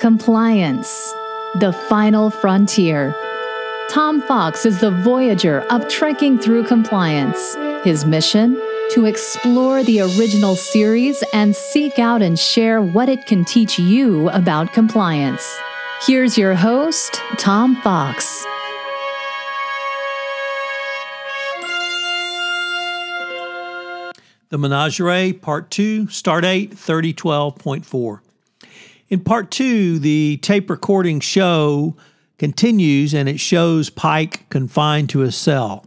Compliance, the final frontier. Tom Fox is the voyager of trekking through compliance. His mission? To explore the original series and seek out and share what it can teach you about compliance. Here's your host, Tom Fox. The Menagerie, Part 2, Stardate, 3012.4. In part two, the tape recording show continues and it shows Pike confined to a cell.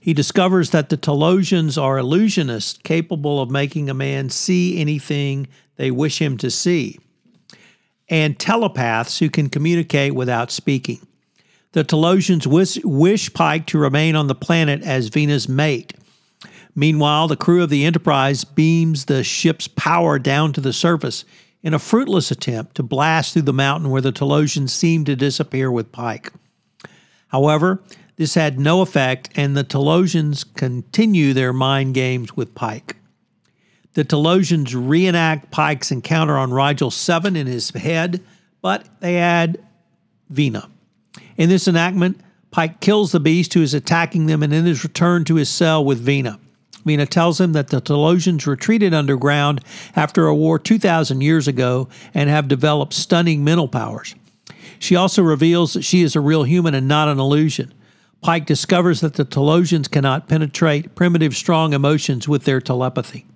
He discovers that the Talosians are illusionists capable of making a man see anything they wish him to see, and telepaths who can communicate without speaking. The Talosians wish, wish Pike to remain on the planet as Vina's mate. Meanwhile, the crew of the Enterprise beams the ship's power down to the surface in a fruitless attempt to blast through the mountain where the Talosians seemed to disappear with Pike. However, this had no effect, and the Talosians continue their mind games with Pike. The Talosians reenact Pike's encounter on Rigel 7 in his head, but they add Vina. In this enactment, Pike kills the beast who is attacking them and then is returned to his cell with Vina. Vina tells him that the Talosians retreated underground after a war 2,000 years ago and have developed stunning mental powers. She also reveals that she is a real human and not an illusion. Pike discovers that the Talosians cannot penetrate primitive, strong emotions with their telepathy.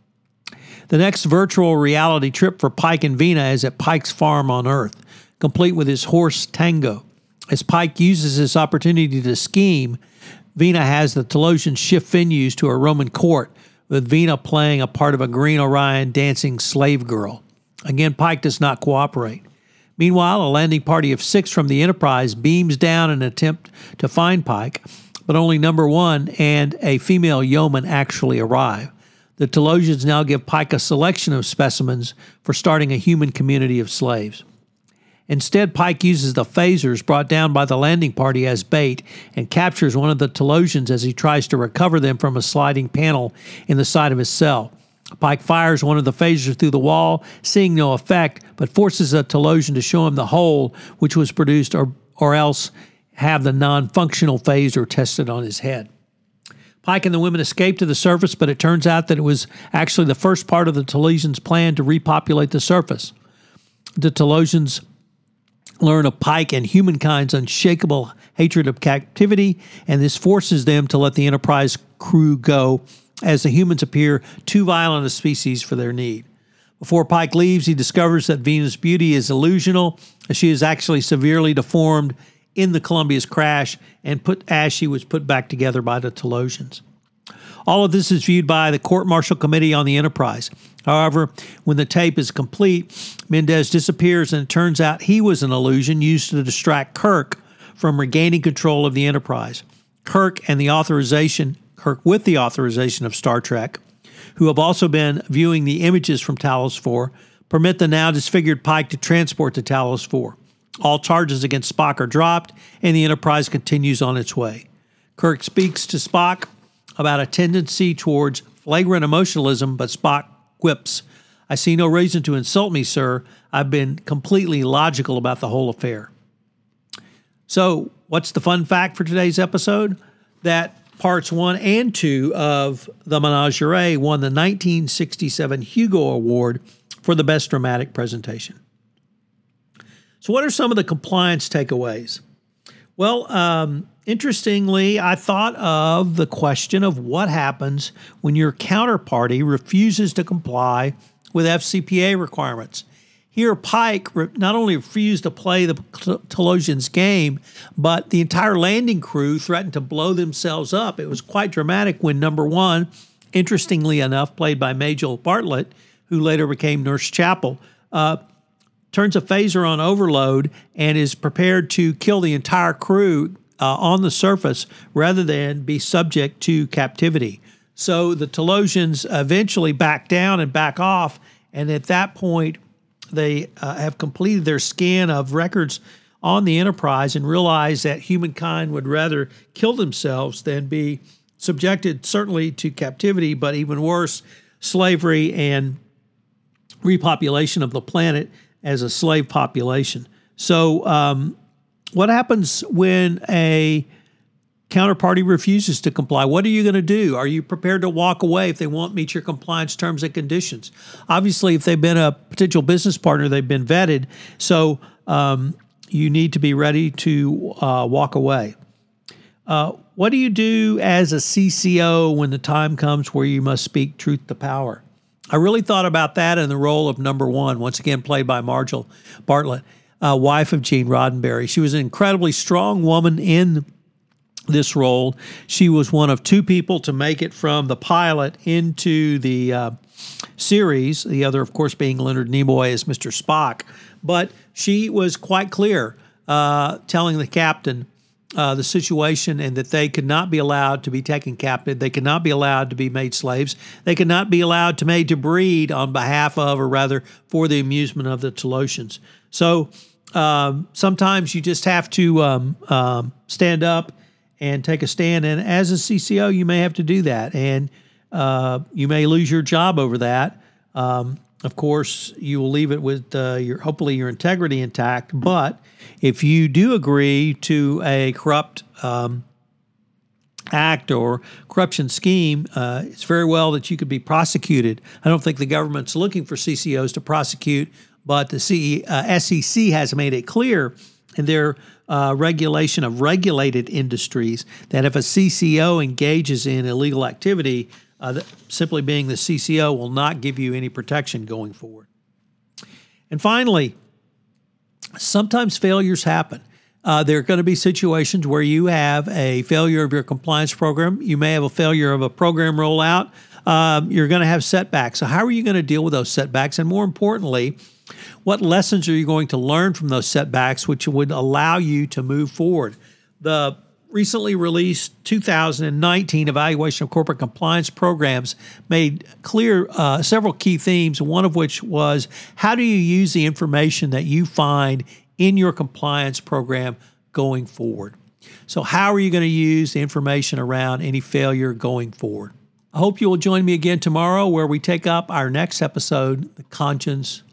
The next virtual reality trip for Pike and Vina is at Pike's farm on Earth, complete with his horse Tango. As Pike uses this opportunity to scheme, Vina has the Talosian shift venues to a Roman court, with Vina playing a part of a Green Orion dancing slave girl. Again, Pike does not cooperate. Meanwhile, a landing party of six from the Enterprise beams down in an attempt to find Pike, but only number one and a female yeoman actually arrive. The Talosians now give Pike a selection of specimens for starting a human community of slaves. Instead, Pike uses the phasers brought down by the landing party as bait and captures one of the Talosians as he tries to recover them from a sliding panel in the side of his cell. Pike fires one of the phasers through the wall, seeing no effect, but forces a Talosian to show him the hole which was produced, or, or else have the non functional phaser tested on his head. Pike and the women escape to the surface, but it turns out that it was actually the first part of the Talosians' plan to repopulate the surface. The Talosians learn of Pike and humankind's unshakable hatred of captivity, and this forces them to let the Enterprise crew go as the humans appear too violent a species for their need. Before Pike leaves, he discovers that Vina's beauty is illusional, as she is actually severely deformed in the Columbia's crash and put as she was put back together by the Talosians. All of this is viewed by the Court Martial Committee on the Enterprise. However, when the tape is complete, Mendez disappears and it turns out he was an illusion used to distract Kirk from regaining control of the Enterprise. Kirk and the authorization, Kirk with the authorization of Star Trek, who have also been viewing the images from Talos 4, permit the now disfigured Pike to transport to Talos 4. All charges against Spock are dropped, and the Enterprise continues on its way. Kirk speaks to Spock about a tendency towards flagrant emotionalism, but Spock quips, I see no reason to insult me, sir. I've been completely logical about the whole affair. So, what's the fun fact for today's episode? That parts one and two of The Menagerie won the 1967 Hugo Award for the best dramatic presentation. So, what are some of the compliance takeaways? Well, um, interestingly, I thought of the question of what happens when your counterparty refuses to comply with FCPA requirements. Here, Pike not only refused to play the Talosians game, but the entire landing crew threatened to blow themselves up. It was quite dramatic when number one, interestingly enough, played by Majel Bartlett, who later became Nurse Chapel, uh, turns a phaser on overload and is prepared to kill the entire crew uh, on the surface rather than be subject to captivity. So the Talosians eventually back down and back off, and at that point, they uh, have completed their scan of records on the Enterprise and realize that humankind would rather kill themselves than be subjected certainly to captivity, but even worse, slavery and repopulation of the planet as a slave population. So, um, what happens when a counterparty refuses to comply? What are you going to do? Are you prepared to walk away if they won't meet your compliance terms and conditions? Obviously, if they've been a potential business partner, they've been vetted. So, um, you need to be ready to uh, walk away. Uh, what do you do as a CCO when the time comes where you must speak truth to power? I really thought about that in the role of number one, once again played by Majel Bartlett, uh, wife of Gene Roddenberry. She was an incredibly strong woman in this role. She was one of two people to make it from the pilot into the uh, series, the other, of course, being Leonard Nimoy as Mr. Spock. But she was quite clear, uh, telling the captain uh, the situation and that they could not be allowed to be taken captive. They could not be allowed to be made slaves. They could not be allowed to made to breed on behalf of, or rather, for the amusement of the Talosians. So um, sometimes you just have to um, um, stand up and take a stand. And as a CCO, you may have to do that, and uh, you may lose your job over that. Um, of course, you will leave it with uh, your hopefully your integrity intact. But if you do agree to a corrupt um, act or corruption scheme, uh, it's very well that you could be prosecuted. I don't think the government's looking for CCOs to prosecute, but the CE, uh, SEC has made it clear in their uh, regulation of regulated industries that if a CCO engages in illegal activity, uh, simply being the CCO will not give you any protection going forward. And finally, sometimes failures happen. Uh, there are going to be situations where you have a failure of your compliance program. You may have a failure of a program rollout. Um, you're going to have setbacks. So, how are you going to deal with those setbacks? And more importantly, what lessons are you going to learn from those setbacks, which would allow you to move forward? The recently released 2019 evaluation of corporate compliance programs made clear uh, several key themes, one of which was how do you use the information that you find in your compliance program going forward? So, how are you going to use the information around any failure going forward? I hope you will join me again tomorrow where we take up our next episode, The Conscience